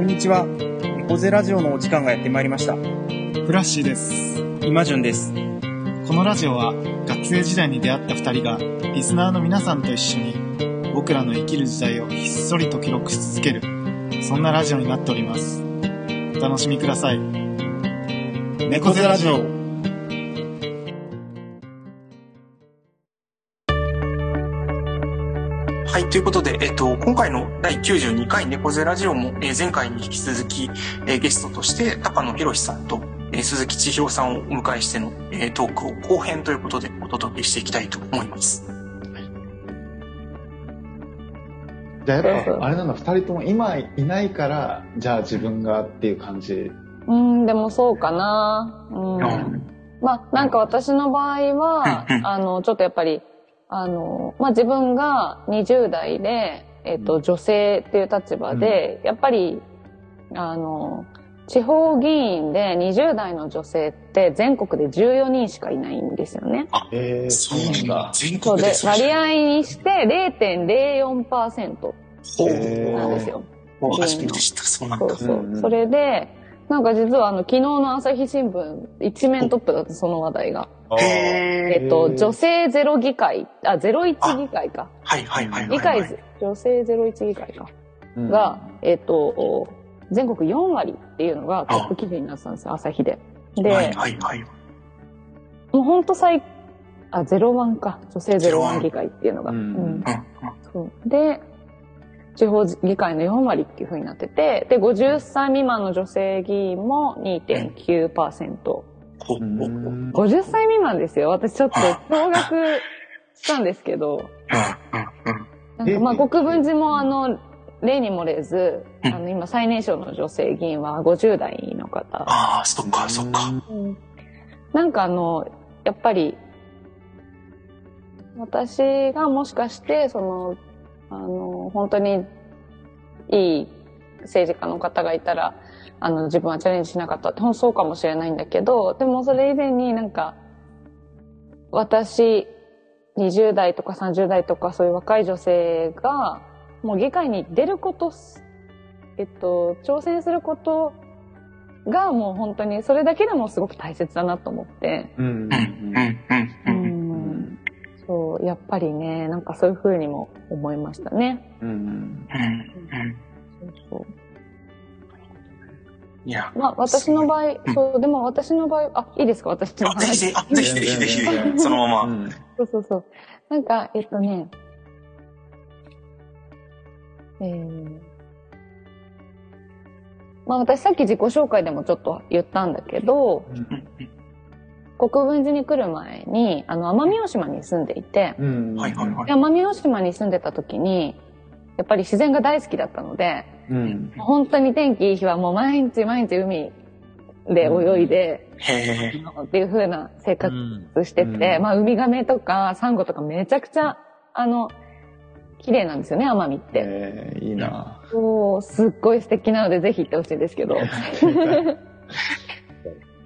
こんにちは。猫背ラジオのお時間がやってまいりました。フラッシーです。今順です。このラジオは学生時代に出会った二人がリスナーの皆さんと一緒に僕らの生きる時代をひっそりと記録し続けるそんなラジオになっております。お楽しみください。猫背ラジオ。はい、ということで、えっと、今回の第92回猫背ラジオも、えー前回に引き続き、えーゲストとして高野博さんと、えー鈴木千尋さんをお迎えしての、えートークを後編ということでお届けしていきたいと思います。じゃあやっぱあれなんだ二人とも今いないからじゃあ自分がっていう感じうん、でもそうかな。うん。うんまあ、なんか私の場合はあの、ちょっとやっぱり、あの、まあ自分が20代で、えっと、女性っていう立場で、やっぱり、あの、地方議員で20代の女性って全国で14人しかいないんですよね。えー、そうなんだ。全そうで国で、す割合にして0.04%ほえーなんですよ。う初めて知った、そうなんだ。そうそう。それで、なんか実はあの、昨日の朝日新聞、一面トップだった、その話題が。えっと、女性ゼロ議会、あ、ゼロ一議会か。はいはいはいはいはい。議会ず、女性ゼロ一議会か。うんが、えっと、全国4割っていうのがトップ記事になってたんですよ、朝日で。で、はいはいはい。もうほんと最、あ、ゼロワンか。女性ゼロワン01議会っていうのが。うんそうで、地方議会の4割っていう風になってて、で、50歳未満の女性議員も2.9%。ほううんほうほううん50歳未満ですよ。私ちょっと驚愕したんですけど、うんなんかまあえ国分寺もあの、例に漏れず、うんあの今最年少の女性議員は50代の方。ああ、そっかそっか。うんなんかあの、やっぱり、私がもしかして、その、あの、本当にいい政治家の方がいたら、あの、自分はチャレンジしなかった。って、ほんとそうかもしれないんだけど、でもそれ以前になんか、私、20代とか30代とかそういう若い女性が、もう議会に出ることす、えっと、挑戦することがもう本当にそれだけでもすごく大切だなと思って、うん。うん。うんうんうんうんそう、やっぱりね、なんかそういう風にも思いましたね。うん。うん。うん。うん。そうそういや。まあ私の場合、うんそう、でも私の場合、あ、いいですか私のあ、ぜひぜ話。ひ、あぜひぜひぜひぜひ、そのまま。うんそうそうそう。なんか、えっとね、えー、まあ私さっき自己紹介でもちょっと言ったんだけど、国分寺に来る前に、あの、奄美大島に住んでいて、うんはいはいはい。で奄美大島に住んでた時に、やっぱり自然が大好きだったので、うん本当に天気いい日はもう毎日毎日海で泳いで、へえ。っていう風な生活してて、うんまあウミガメとかサンゴとかめちゃくちゃ、あの、綺麗なんですよね、奄美って。えーいいなそう、すっごい素敵なのでぜひ行ってほしいんですけど。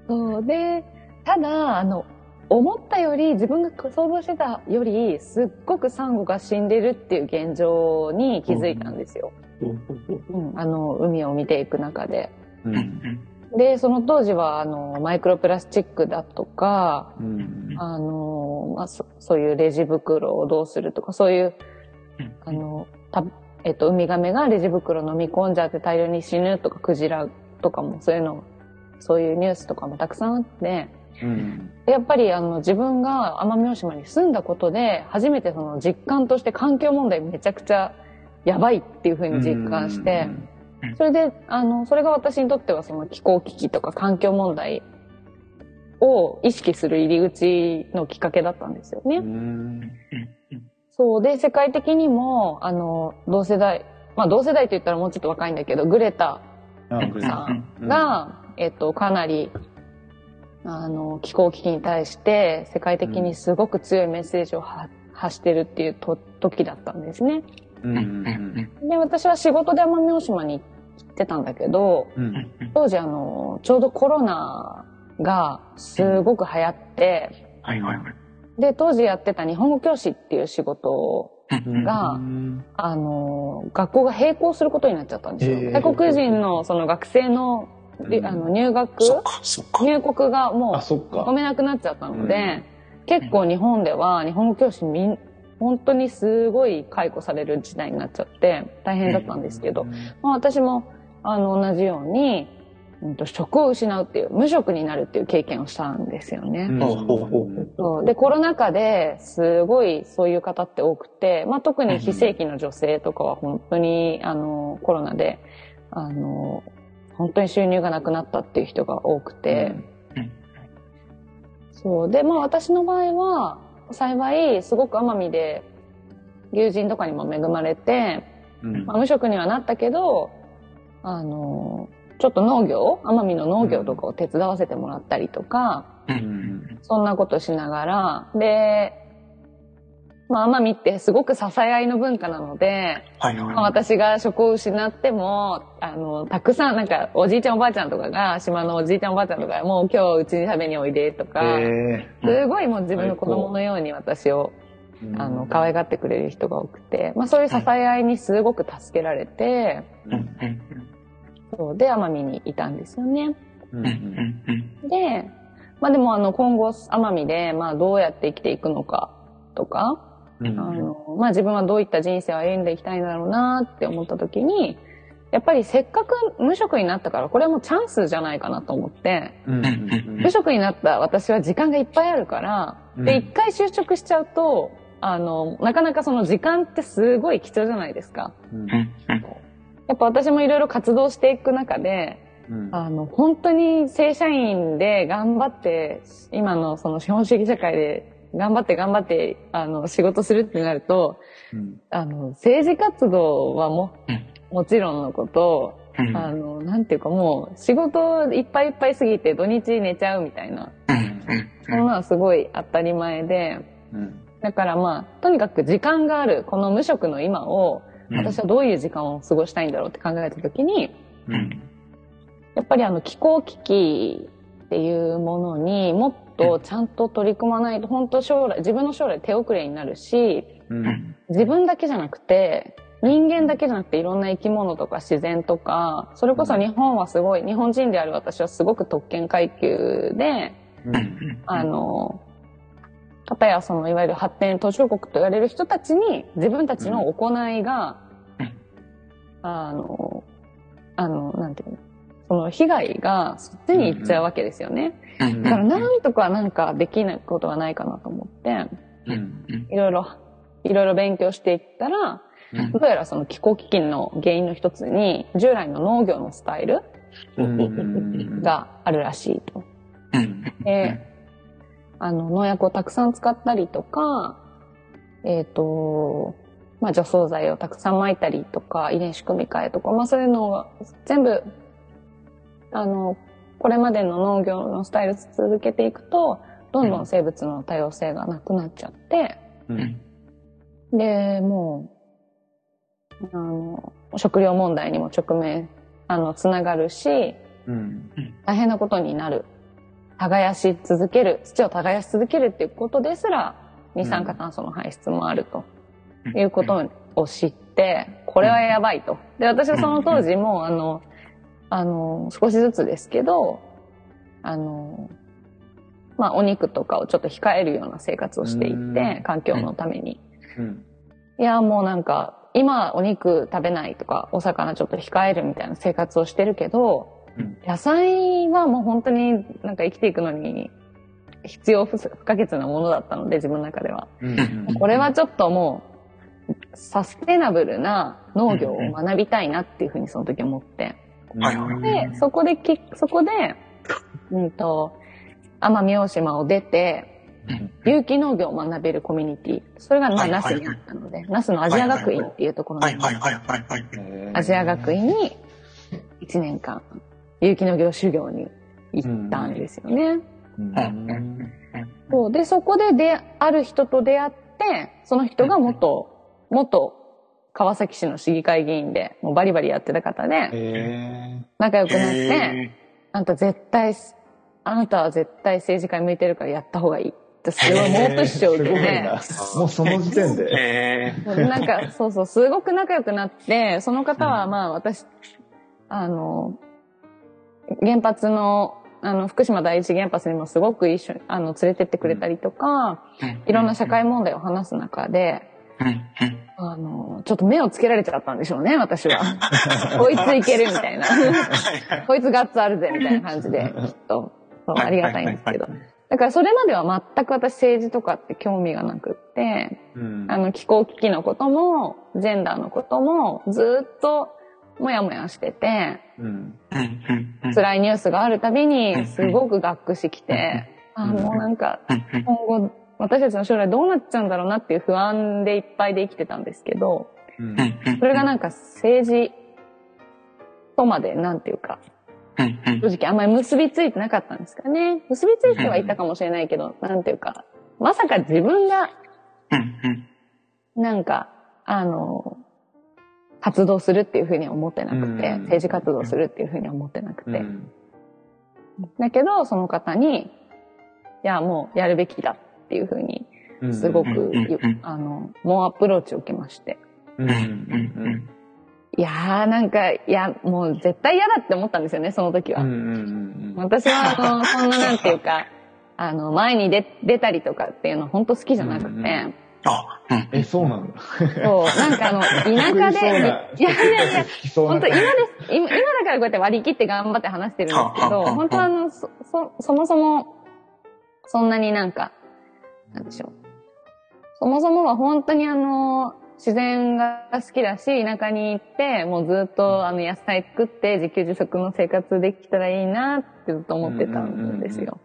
そうで、ただ、あの、思ったより、自分が想像してたより、すっごくサンゴが死んでるっていう現状に気づいたんですよ。うん、あの、海を見ていく中で。で、その当時は、あの、マイクロプラスチックだとか、うん。あの、まあ、そそういうレジ袋をどうするとか、そういう、うん。あの、た、えっと、ウミガメがレジ袋飲み込んじゃって大量に死ぬとか、クジラとかもそういうの、そういうニュースとかもたくさんあって、うん。でやっぱりあの自分が奄美大島に住んだことで、初めてその実感として環境問題めちゃくちゃやばいっていうふうに実感して、それで、あの、それが私にとってはその気候危機とか環境問題を意識する入り口のきっかけだったんですよね。うん。そう。で、世界的にも、あの、同世代、まあ同世代と言ったらもうちょっと若いんだけど、グレタさタ。んが、えっと、かなり、あの、気候危機に対して世界的にすごく強いメッセージをは発してるっていうと時だったんですね。うんううんんで、私は仕事で奄美大島に行ってたんだけど、うん当時あの、ちょうどコロナがすごく流行って、はいはいはい。で、当時やってた日本語教師っていう仕事をがうんあの、学校が並行することになっちゃったんですよ。へー外国人のその学生の、あの入学。入国がもうか止。めなくなっちゃったので、結構日本では日本語教師みん、本当にすごい解雇される時代になっちゃって大変だったんですけど、まあ、私もあの同じように、うん、と職を失うっていう無職になるっていう経験をしたんですよね。うん。でコロナ禍ですごいそういう方って多くて、まあ、特に非正規の女性とかは本当にあのコロナであの本当に収入がなくなったっていう人が多くて、うん。そう。でまあ私の場合は幸いすごく奄美で友人とかにも恵まれて、うん。まあ、無職にはなったけどあのちょっと農業奄美の農業とかを手伝わせてもらったりとか、うん。そんなことしながら、で、まあ、奄美ってすごく支え合いの文化なので、はいはい。まあ、私が職を失っても、あの、たくさん、なんか、おじいちゃんおばあちゃんとかが、島のおじいちゃんおばあちゃんとか、もう今日うちに食べにおいでとか、えすごいもう自分の子供のように私を、ーあの、可愛がってくれる人が多くて、まあそういう支え合いにすごく助けられて、そうで、奄美にいたんですよね。で、まあでもあの今後奄美でまあどうやって生きていくのかとか、うんあのまあ自分はどういった人生を歩んでいきたいんだろうなって思った時に、やっぱりせっかく無職になったからこれはもうチャンスじゃないかなと思って、無職になった私は時間がいっぱいあるから、うん。で、一回就職しちゃうと、あの、なかなかその時間ってすごい貴重じゃないですか。やっぱ私もいろいろ活動していく中で、うん。あの、本当に正社員で頑張って、今のその資本主義社会で頑張って頑張って、あの、仕事するってなると、うん。あの、政治活動はも、うん。もちろんのこと、うん。あの、なんていうかもう、仕事いっぱいいっぱいすぎて土日寝ちゃうみたいな、うん。そんなのすごい当たり前で、うん。だからまあ、とにかく時間がある、この無職の今を、私はどういう時間を過ごしたいんだろうって考えたときに、うん。やっぱりあの気候危機っていうものにもっとちゃんと取り組まないと本当将来自分の将来手遅れになるしうん。自分だけじゃなくて人間だけじゃなくていろんな生き物とか自然とかそれこそ日本はすごい日本人である私はすごく特権階級でうん。あの片やそのいわゆる発展途上国と言われる人たちに自分たちの行いが、うん。あの、あの、なんていうの、その被害がそっちに行っちゃうわけですよね。うんだからなんとかなんかできないことはないかなと思って、いろいろ、いろいろ勉強していったら、うん。どうやらその気候危機の原因の一つに、従来の農業のスタイルうん。があるらしいと。あの、農薬をたくさん使ったりとか、えっ、と、まあ、除草剤をたくさん撒いたりとか、遺伝子組み換えとか、まあ、そういうのを全部、あの、これまでの農業のスタイル続けていくと、どんどん生物の多様性がなくなっちゃって、うんで、もう、あの、食料問題にも直面、あの、つながるし、うん大変なことになる。耕し続ける、土を耕し続けるっていうことですら、二酸化炭素の排出もあるということを知って、これはやばいと。で、私はその当時も、あの、あの、少しずつですけど、あの、まあ、お肉とかをちょっと控えるような生活をしていうんって、環境のために。うんいや、もうなんか、今お肉食べないとか、お魚ちょっと控えるみたいな生活をしてるけど、うん野菜はもう本当になんか生きていくのに必要不不可欠なものだったので、自分の中では。うんこれはちょっともう、サステナブルな農業を学びたいなっていうふうにその時思って。はいはい。で、そこでき、そこで、うんと、奄美大島を出て、有機農業を学べるコミュニティ。それがまあはいはい。ナスにあったので、ナスのアジア学院っていうところにはいはいはいはいはい。アジア学院に1年間、有機農業修行に行ったんですよね。うん。そうで、そこで出、ある人と出会って、その人が元、元川崎市の市議会議員で、もうバリバリやってた方で、へ仲良くなって、えあんた絶対、あなたは絶対政治家に向いてるからやった方がいいってすごい猛プッシュを受けて。もうその時点で。なんか、そうそう、すごく仲良くなって、その方はまあ私、あの、原発の、あの、福島第一原発にもすごく一緒に、あの、連れてってくれたりとか、いろんな社会問題を話す中で、あの、ちょっと目をつけられちゃったんでしょうね、私は。こいついけるみたいな。こいつガッツあるぜ、みたいな感じで、きっと。そう、ありがたいんですけど。だからそれまでは全く私政治とかって興味がなくって、うん。あの、気候危機のことも、ジェンダーのことも、ずっと、もやもやしてて、うん。辛いニュースがあるたびうん。に、すごく学区してきて、あ、もうなんか、今後、私たちの将来どうなっちゃうんだろうなっていう不安でいっぱいで生きてたんですけど、うん。それがなんか政治とまで、なんていうか、正直あんまり結びついてなかったんですかね。結びついてはいたかもしれないけど、なんていうか、まさか自分がなんか、あの、活動するっていうふうには思ってなくて、うん。政治活動するっていうふうには思ってなくて。うん。だけど、その方に、いや、もうやるべきだ。っていうふうに、うん。すごく、うん。うんうんあの、もうアプローチを受けまして。うん。うん。うん。うんいやー、なんか、いや、もう絶対嫌だって思ったんですよね、その時は。うん。うん。うん。私は、あの、そんななんていうか、あの、前に出出たりとかっていうの本当好きじゃなくて、うん。うん。あ、うん。え、そうなんだ。そう、なんかあの、田舎で、いやいやいや、本当今です、今今だからこうやって割り切って頑張って話してるんですけど、本当はあの、そ、そ、そもそも、そんなになんか、なんでしょう。そもそもは本当にあの、自然が好きだし、田舎に行って、もうずっとあの野菜作って自給自足の生活できたらいいなってずっと思ってたんですよ。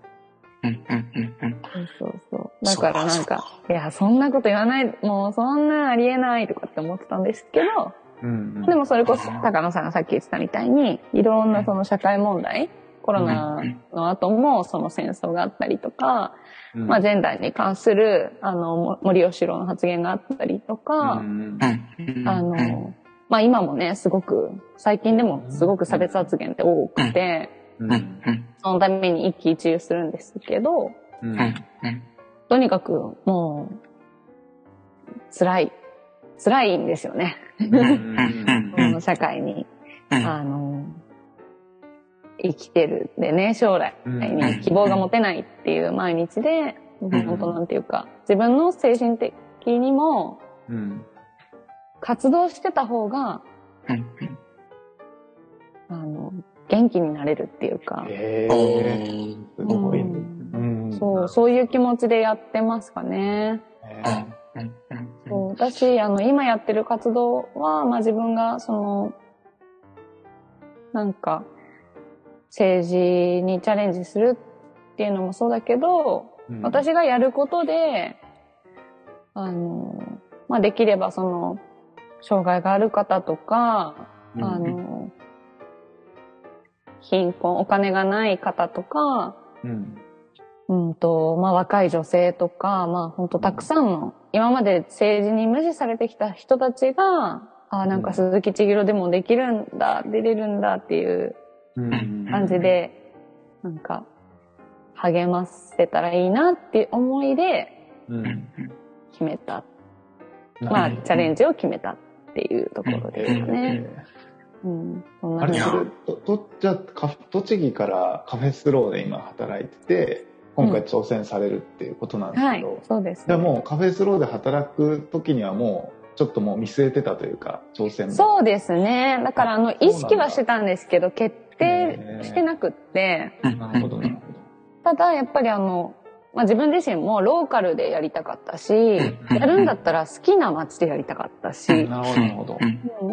うんうんうんうんそうそう。だからなんか、いや、そんなこと言わない、もうそんなありえないとかって思ってたんですけど、うんでもそれこそ高野さんがさっき言ってたみたいに、いろんなその社会問題、コロナの後もその戦争があったりとか、うん。まあジェンダーに関する、あの、も森喜朗の発言があったりとか、あの、まあ今もね、すごく、最近でもすごく差別発言って多くて、そのために一喜一憂するんですけど、とにかくもう、辛い、辛いんですよね。この社会に。うん。あの、生きてるでね、将来。に希望が持てないっていう毎日で、ん。本当なんていうか、自分の精神的にもうん。活動してた方が、うん。あの、元気になれるっていうか、へー。すごい。そう、そういう気持ちでやってますかね。そう。私、あの、今やってる活動は、まあ自分が、その、なんか、政治にチャレンジするっていうのもそうだけど、うん。私がやることで、あの、まあできればその、障害がある方とか、うん。あの、貧困、お金がない方とか、うん。うんと、まあ若い女性とか、まあ本当たくさんの、今まで政治に無視されてきた人たちが、あなんか鈴木千尋でもできるんだ、出れるんだっていううん感じで、なんか、励ませたらいいなっていう思いでうん決めた。まあ、チャレンジを決めたっていうところですかね。うん。そんなあれ、にそれ、と、と、じゃあカ栃木からカフェスローで今働いてて、今回挑戦されるっていうことなんですはいけど、、そうです、じゃあもうカフェスローで働く時にはもう、ちょっともう見据えてたというか、挑戦も。そうですね。だから、あの、意識はしてたんですけど、決定してなくって、なるほど、なるほただ、やっぱりあの、まあ、自分自身もローカルでやりたかったし、うん。やるんだったら好きな街でやりたかったし、ど。なるほど、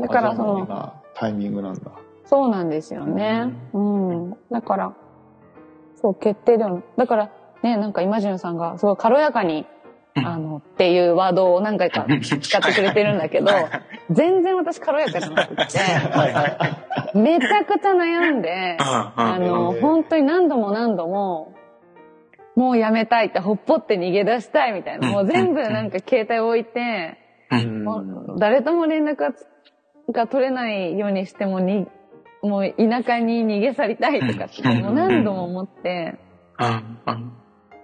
だからその、今タイミングなんだ。そうなんですよね。うん。だから、そう、決定では、だから、ね、なんかイマジンさんがすごい軽やかに、うんあの、っていうワードを何回か使ってくれてるんだけど、全然私軽やかじゃなくて、めちゃくちゃ悩んで、あの、えー。本当に何度も何度も、もうやめたいって、ほっぽって逃げ出したいみたいな。もう全部なんか携帯置いて、誰とも連絡が取れないようにしてもに、もう田舎に逃げ去りたいとかって、もう何度も思って、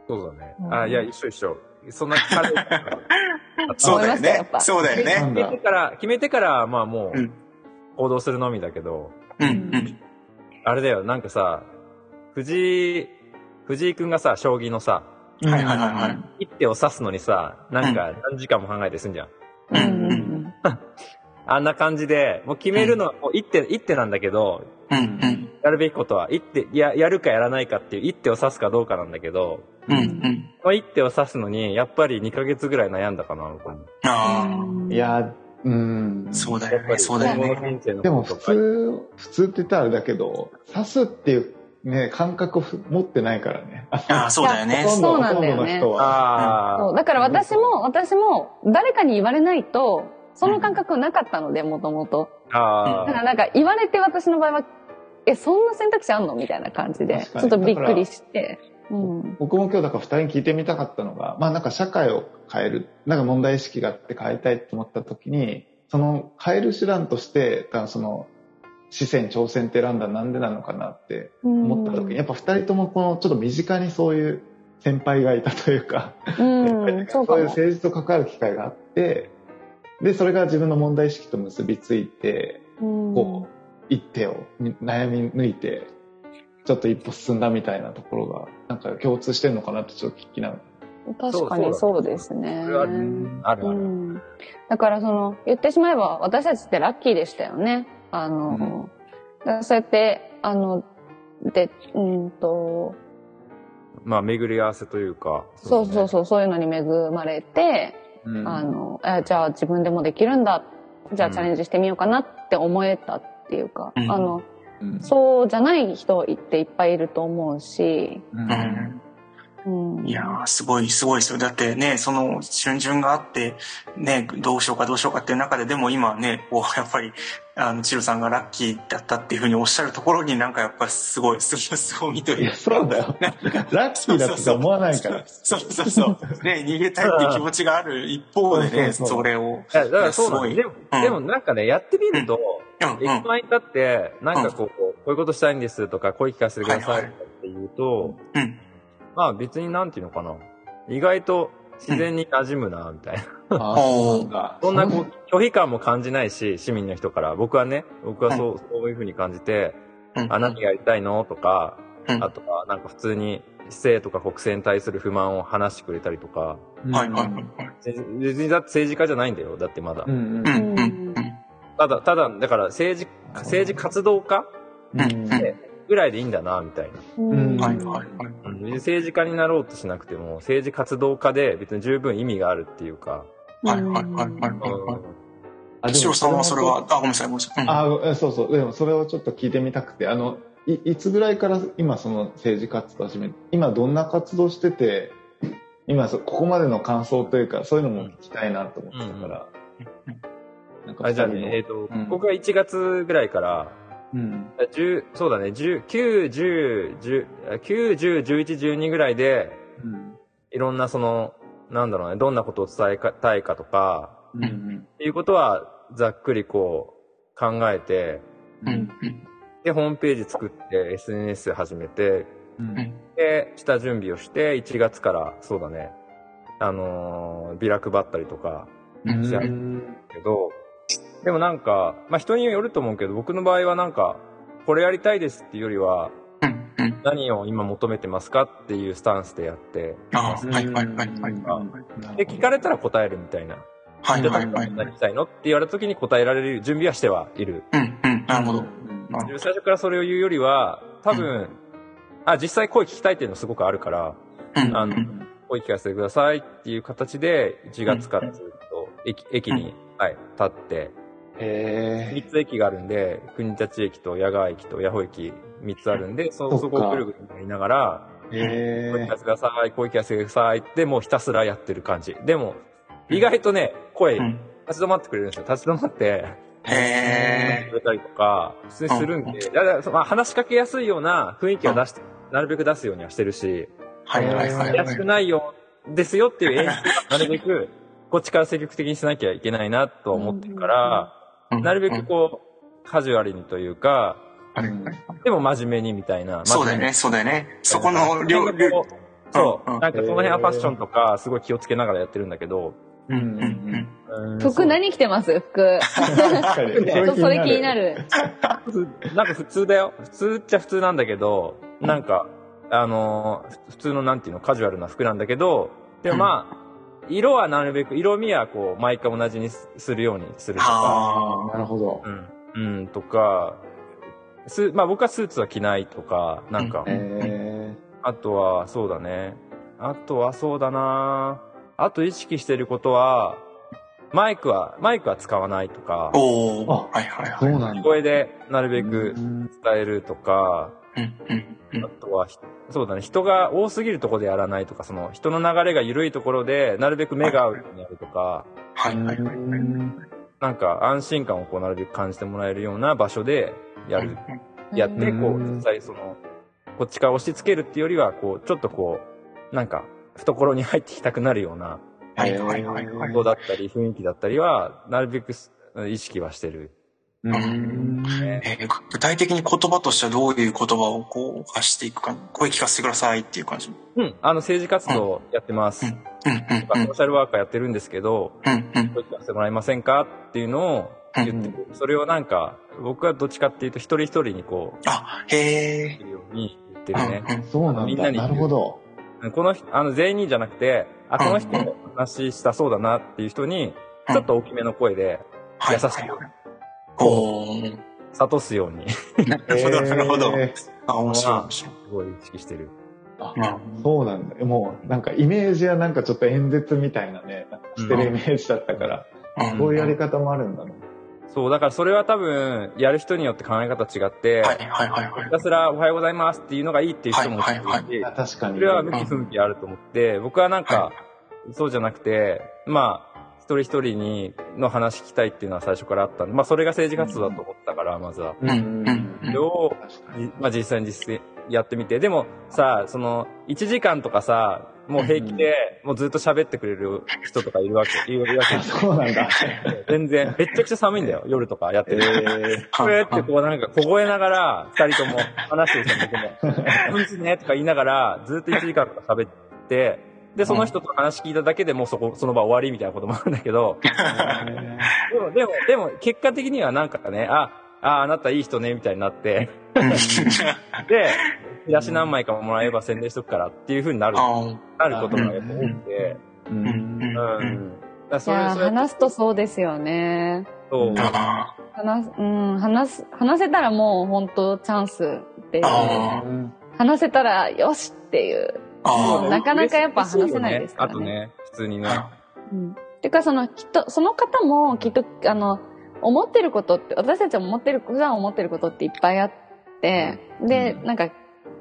そうだね。うん。あ、いや、一緒一緒。そんな感じ。そうだよねそうだよね。決めて。から、決めてから、まあもううん、行動するのみだけど、うんうん。あれだよ、なんかさ、藤井、藤井くんがさ、将棋のさ、はいはいはいはい。一手を指すのにさ、なんか何時間も考えてすんじゃん。うんうん あんな感じで、もう決めるのは、もう一手、一手なんだけど、うんうん。やるべきことは、一手、や、やるかやらないかっていう一手を指すかどうかなんだけど、うんうん。この一手を指すのに、やっぱり2ヶ月ぐらい悩んだかな、僕もあいや、うんあ、。そうだよね。やっぱり、そうだよね。でも普通、普通って言ったらあれだけど、刺すっていうね、感覚を持ってないからね。ああ、そうだよね そうほなんだよね。あそうだから私も、私も、誰かに言われないと、その感覚なかったので、もともと。あ、ああ、だからなんか言われて私の場合は、え、そんな選択肢あんの？みたいな感じで、ちょっとびっくりして。うん。僕も今日だから二人に聞いてみたかったのが、まあなんか社会を変える、なんか問題意識があって変えたいって思った時に、その変える手段として、その、視線、挑戦って選んだらなんでなのかなって思った時に、やっぱ二人ともこのちょっと身近にそういう先輩がいたというか、うん、そういうも。政治と関わる機会があって、で、それが自分の問題意識と結びついて、うんこう、一手を悩み抜いて、ちょっと一歩進んだみたいなところが、なんか共通してるのかなってちょっと聞きながら。確かにそうですね。あるある。うん。だからその、言ってしまえば私たちってラッキーでしたよね。あの、だからそうやって、あの、で、うんと、まあ、巡り合わせというか。そうそううそう、そういうのに恵まれて、うんあの、えじゃあ自分でもできるんだ。じゃあチャレンジしてみようかなって思えたっていうか、うん。あの、うん。そうじゃない人っていっぱいいると思うし、うんいやー、すごい、すごいですよ。だってね、その、春巡があって、ね、どうしようかどうしようかっていう中で、でも今ね、こう、やっぱり、あの、チルさんがラッキーだったっていうふうにおっしゃるところになんかやっぱすごい、すごい、すごいというか。そうだよ。ラッキーだとか思わないから。そうそうそう。ね、逃げたいっていう気持ちがある一方でね、それを。だからそうなん。でも、でもなんかね、やってみると。駅前に立って、なんかこう、こういうことしたいんですとか、声聞かせてくださいって言うと、うん。まあ別になんていうのかな。意外と自然に馴染むな、みたいな。あそんなこう、拒否感も感じないし、市民の人から。僕はね、僕はそう、そういうふうに感じて、うん。あ、何やりたいの？とか、うん。あとはなんか普通に、市政とか国政に対する不満を話してくれたりとか、うん。はいはいはいはい。別にだって政治家じゃないんだよ。だってまだ。ただ、ただ、だから政治、政治活動家うんぐらいでいいんだな、みたいな。うんはいはいはい。うん政治家になろうとしなくても、政治活動家で別に十分意味があるっていうか。はいはいはいはい。あでもさんはそれは、あ、ごめんなさい、ごめんなさい。うんあえそうそう。でもそれをちょっと聞いてみたくて、あの、いいつぐらいから今その政治活動を始め、今どんな活動してて、今そここまでの感想というか、そういうのも聞きたいなと思ってたから。なんかあじゃあね、えっ、と、うん僕は1月ぐらいから、うん。10、そうだね、10、9、10、10、9、10、11、12ぐらいで、うん。いろんなその、なんだろうね、どんなことを伝えたいかとか、うん。っていうことは、ざっくりこう、考えて、うんうんで、ホームページ作って、SNS 始めて、うん。で、下準備をして、1月から、そうだね、あのービラ配ったりとか、うんじゃあけど、でもなんか、まあ人によると思うけど、僕の場合はなんか、これやりたいですっていうよりは、うんうん。何を今求めてますかっていうスタンスでやって、あはいはいはいはいはい。で、聞かれたら答えるみたいな。はいはいはい。何したいのって言われた時に答えられる準備はしてはいる。うんうん。なるほど。最初からそれを言うよりは、多分、あ、実際声聞きたいっていうのすごくあるから、うんあの、声聞かせてくださいっていう形で、1月からずっと駅駅に、はい、立って、へ3つ駅があるんで、国立駅と矢川駅と八穂駅3つあるんで、そ、そこをぐるぐる回りながら、え。へ声聞かせてください、声聞かせてくださいってもうひたすらやってる感じ。でも、意外とね、声、うん。立ち止まってくれるんですよ。立ち止まって、へくれたりとか、普通にするんで、だからまあ話しかけやすいような雰囲気は出して、なるべく出すようにはしてるし、はいはいはい怪しくないよ、ですよっていう演出はなるべく、こっちから積極的にしなきゃいけないなとは思ってるから、うんなるべくこう、カジュアルにというか、でも真面目にみたいな。そうだよね、そうだよね。そこの両、そう。うんなんかその辺はファッションとか、すごい気をつけながらやってるんだけど。うんうんうん服何着てます？服。確かに。ちょっとそれ気になる。なんか普通だよ。普通っちゃ普通なんだけど、なんか、あのー、普通のなんていうの、カジュアルな服なんだけど、でもまあ、色はなるべく、色味はこう、毎回同じにすするようにするとか、あなるほど。うん、うん、とか、す、まあ僕はスーツは着ないとか、なんか、えあとは、そうだね。あとはそうだな。あと意識してることは、マイクは、マイクは使わないとか。あ。、おお。あはいはい。ー、はい。声でなるべうくん。伝えるとか、あん。とはひ、そうだね、人が多すぎるところでやらないとか、その人の流れが緩いところで、なるべく目が合うようにやるとか、はいはいはい。なんか安心感をこうなるべく感じてもらえるような場所でやる。やって、うんこう、うん実際その、こっちから押し付けるっていうよりは、こう、ちょっとこう、なんか、懐に入ってきたくなるようなはいはいはいはだったり、雰囲気だったりは、なるべくす意識はしてる。うん。ねえー具体的に言葉としてはどういう言葉をこう発していくか、声聞かせてくださいっていう感じ。うん、あの、政治活動やってます。うん。ソーシャルワーカーやってるんですけど、うん。うん。声聞かせてもらえませんかっていうのを言ってくる。それをなんか、僕はどっちかっていうと、一人一人にこあ、へう、えるように言ってうんるね。うん。そうなんだ。みんなになるほど。この人、あの、全員にじゃなくて、あ、この人話したそうだなっていう人に、ちょっと大きめの声で、はい。優しくはい。はい諭すように、す なるほど、なるほど。えあ、面白い面白い。ごい意識してる。ーあうんそうなんだ。もう、なんかイメージはなんかちょっと演説みたいなね、してるイメージだったから、うんこういうやり方もあるんだね。そう、だからそれは多分、やる人によって考え方違って、はいはいはいはいひ。たすらおはようございますっていうのがいいっていう人もいるし、はいはいあ確かに。それは向き不向きあると思って、僕はなんか、そうじゃなくて、まあ、一人一人にの話聞きたいっていうのは最初からあったんで、まあそれが政治活動だと思ったから、まずは。うん。それを、まあ実際に実践やってみて。でもさ、その、1時間とかさ、もう平気で、もうずっと喋ってくれる人とかいるわけ、いるわけ。あ そうなんだ。全然、めっちゃくちゃ寒いんだよ、夜とかやってえる。ー。これってこうなんか凍えながら、二人とも話してる人も、うんちねとか言いながら、ずっと1時間とか喋って、で、その人と話聞いただけでもうそこ、その場終わりみたいなこともあるんだけど、でも、でも、でも、結果的にはなんかね、あ、あ、あなたいい人ね、みたいになって、で、チラシ何枚かもらえば宣伝しとくからっていう風になる、あなることがやっぱ多くて、うん。うん。ういやーそれそれ話すとそうですよね。そう。あ話す、うん、話す、話せたらもう本当チャンスっていう。あ話せたらよしっていう。あなかなかやっぱ話せないですからね。あとね、普通にね。うん。てかその人、その方もきっと、あの、思ってることって、私たち思ってる、普段思ってることっていっぱいあって、で、うん。なんか、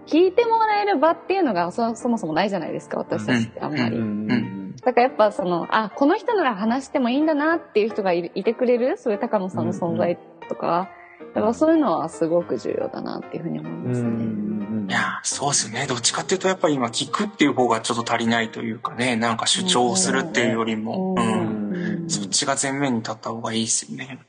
聞いてもらえる場っていうのがそそもそもないじゃないですか、私たちってあんまり。うんだからやっぱその、あ、この人なら話してもいいんだなっていう人がいてくれる、そういう高野さんの存在とか、やっぱそういうのはすごく重要だなっていうふうに思いますね。うんいや、そうですよね。どっちかっていうと、やっぱり今、聞くっていう方がちょっと足りないというかね、なんか主張するっていうよりも、ううんん。そっちが前面に立った方がいいですよね。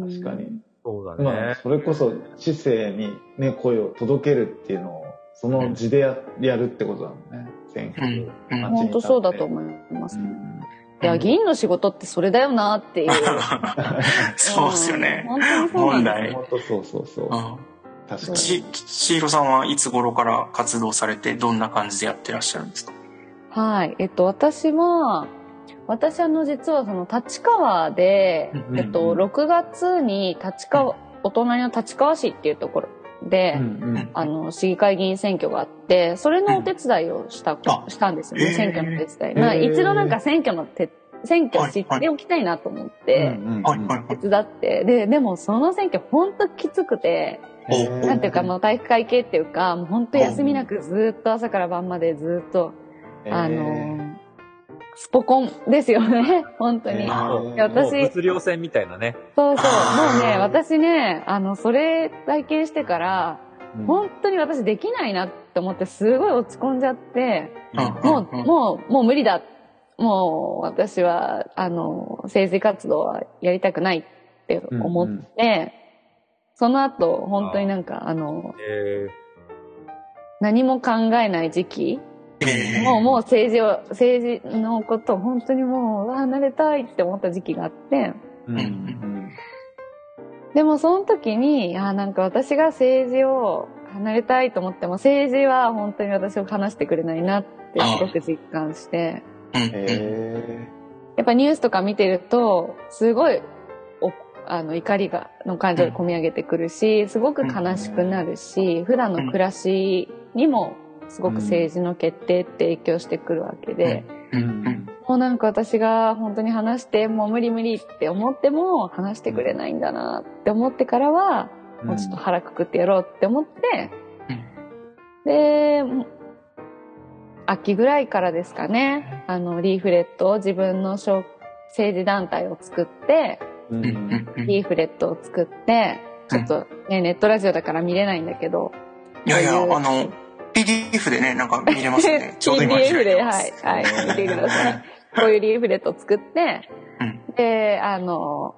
確かに。そうだまあ、ね。それこそ知性にね、声を届けるっていうのを、その字でややるってことだもんね。選挙。うん。うん。本当そうだと思います。うんいや、議員の仕事ってそれだよなっていう。そうですよね。うん本当にそうなんです問題本当そうそうそう。うん。確かに。ち、ちひろさんはいつ頃から活動されて、どんな感じでやってらっしゃるんですか？はい。えっと、私は、私あの、実はその、立川でうんうんう、んえっと、6月に立川、お隣の立川市っていうところで、うんうんあの、市議会議員選挙があって、それのお手伝いをした、あしたんですよね、選挙の手伝い。まあ、一度なんか選挙の手、選挙知っておきたいなと思って。手伝って、で、でもその選挙ほんときつくて、おなんていうか、もう体育会系っていうか、もう本当休みなくずっと朝から晩までずっと、あのー、スポコンですよね、本当に。私物量戦みたいなね。そうそう。もうね、私ね、あの、それ体験してから、うん。本当に私できないなって思って、すごい落ち込んじゃって、うん。もう、もう、もう無理だ。もう、私は、あの、政治活動はやりたくないって思って、その後、本当になんか、あの、え何も考えない時期？ええもう、もう政治を、政治のことを本当にもう、うわ離れたいって思った時期があって、うん。うんでもその時に、あなんか私が政治を離れたいと思っても、政治は本当に私を話してくれないなってすごく実感して、うん。へやっぱニュースとか見てると、すごい、おあの、怒りが、の感情が込み上げてくるし、すごく悲しくなるし、普段の暮らしにも、すごく政治の決定って影響してくるわけで、もうなんか私が本当に話して、もう無理無理って思っても、話してくれないんだなって思ってからは、ーもうちょっと腹くくってやろうって思って、で、秋ぐらいからですかね、あの、リーフレットを自分の小政治団体を作って、リーフレットを作って、ちょっとね、ネットラジオだから見れないんだけど、いやいや、あの、PDF でね、なんか見れますね。ちょうど今 PDF で、はいす。、はい、見てください。こういうリーフレットを作って、うんで、あの、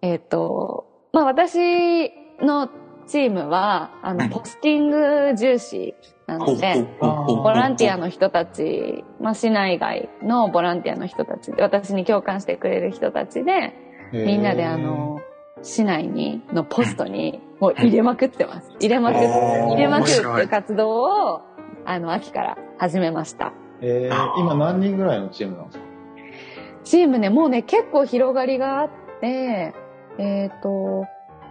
えっ、と、まあ私のチームは、あの、うんポスティング重視なので、ボランティアの人たち、まあ市内外のボランティアの人たちで、私に共感してくれる人たちで、みんなであの、市内に、のポストに、もう入れまくってます。入れまく入れまくるっていうい活動を、あの、秋から始めました。えー。今何人ぐらいのチームなんですか？チームね、もうね、結構広がりがあって、えっ、と、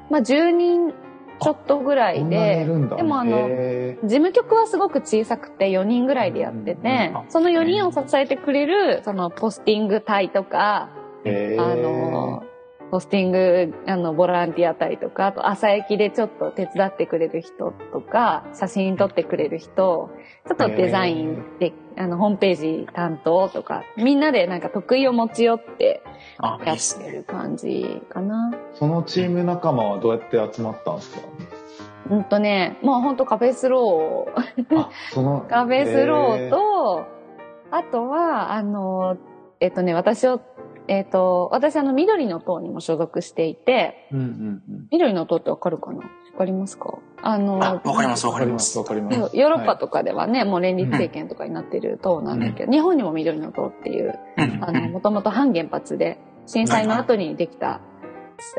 まあ、10人ちょっとぐらいで。でもあのへ事務局はすごく小さくて4人ぐらいでやっててうん、その4人を支えてくれる、そのポスティング隊とか、あの、ポスティング、あの、ボランティア隊とか、あと朝駅でちょっと手伝ってくれる人とか、写真撮ってくれる人、ちょっとデザインで、あの、ホームページ担当とか、みんなでなんか得意を持ち寄ってやっ。てる感じかな。そのチーム仲間はどうやって集まったんですか？うんとね、もうほんとカフェスロー。カフェスローと、あとは、あの、えっとね、私を、えっと、私あの、緑の党にも所属していて、へー、うんうん緑の党ってわかるかな？わかりますか？あの、あ、わかりますうん。わかりま、すす。わかります。ヨーロッパととかではね、もう連立政権とかになってる党なんだけど、日本にも緑の党っていう、うんあの、もともと反原発で、震災の後にできた、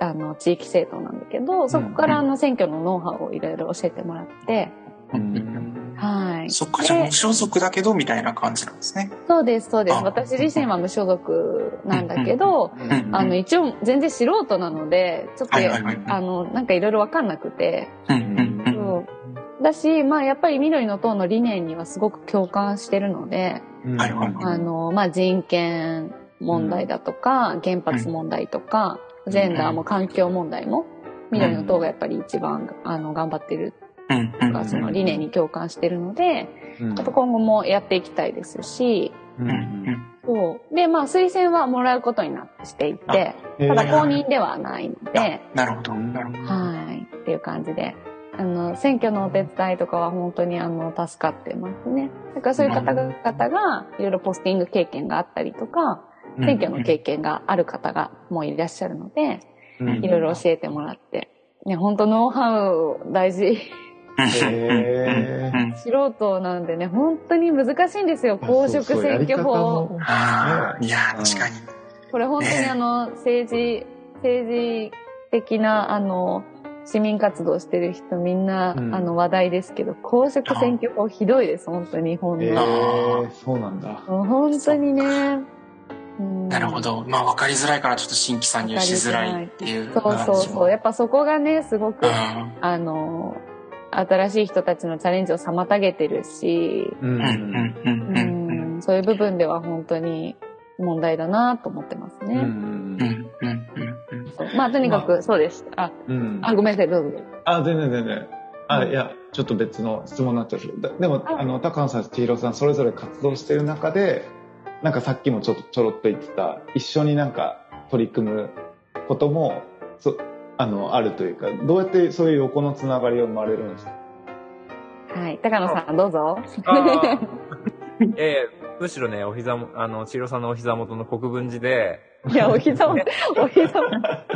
あの、地域政党なんだけど、そこからあの、選挙のノウハウをいろいろ教えてもらって、うんはい。そっか、じゃあで無所属だけど、みたいな感じなんですね。そうです、そうです。あ私自身は無所属なんだけど、うんあの、一応全然素人なので、ちょっと、はいはいはい。あの、なんかいろいろわかんなくて、うんうんうんそう。だし、まあやっぱり緑の党の理念にはすごく共感してるので、うんはいはいあの、まあ人権問題だとか、原発問題とか、ジェンダーも環境問題も、緑の党がやっぱり一番、あの、頑張ってるとか、その理念に共感してるので、うんあと今後もやっていきたいですし、ううんそう。で、まあ推薦はもらうことになってしていて、へーただ公認ではないので、なるほど。なるほど。はい、っていう感じで。あの、選挙のお手伝いとかは本当にあの、助かってますね。だからそういう方々が、いろいろポスティング経験があったりとか、選挙の経験がある方がもういらっしゃるので、うんいろいろ教えてもらって。ね、本当ノウハウ大事。素人なんでね、本当に難しいんですよ。公職選挙法。いや、確かに。これ本当にあの、政治、政治的な、あの、市民活動してる人みんな、うんあの話題ですけど、公職選挙法ひどいです、本当に日本の。えー、そうなんだ。本当にね。うんなるほど。まあ、わかりづらいから、ちょっと新規参入しづらいっていう。そうそうそう。やっぱそこがね、すごく、うんあの、新しい人たちのチャレンジを妨げてるし、うん。そういう部分では本当に問題だなと思ってますね。まあ、とにかくそうです。あ、うん。あ、ごめんなさい、どうぞ。あ、全然全然。あ、いや、ちょっと別の質問になっちゃう。けど、だでも、あ。あの、高野さん、千尋さん、それぞれ活動してる中で、なんかさっきもちょっとちょろっと言ってた、一緒になんか取り組むことも、そあの、あるというか、どうやってそういう横のつながりが生まれるんですか？はい。高野さん、どうぞ。ええむしろね、お膝も、あの、千尋さんのお膝元の国分寺で、いや、お膝も、お膝も。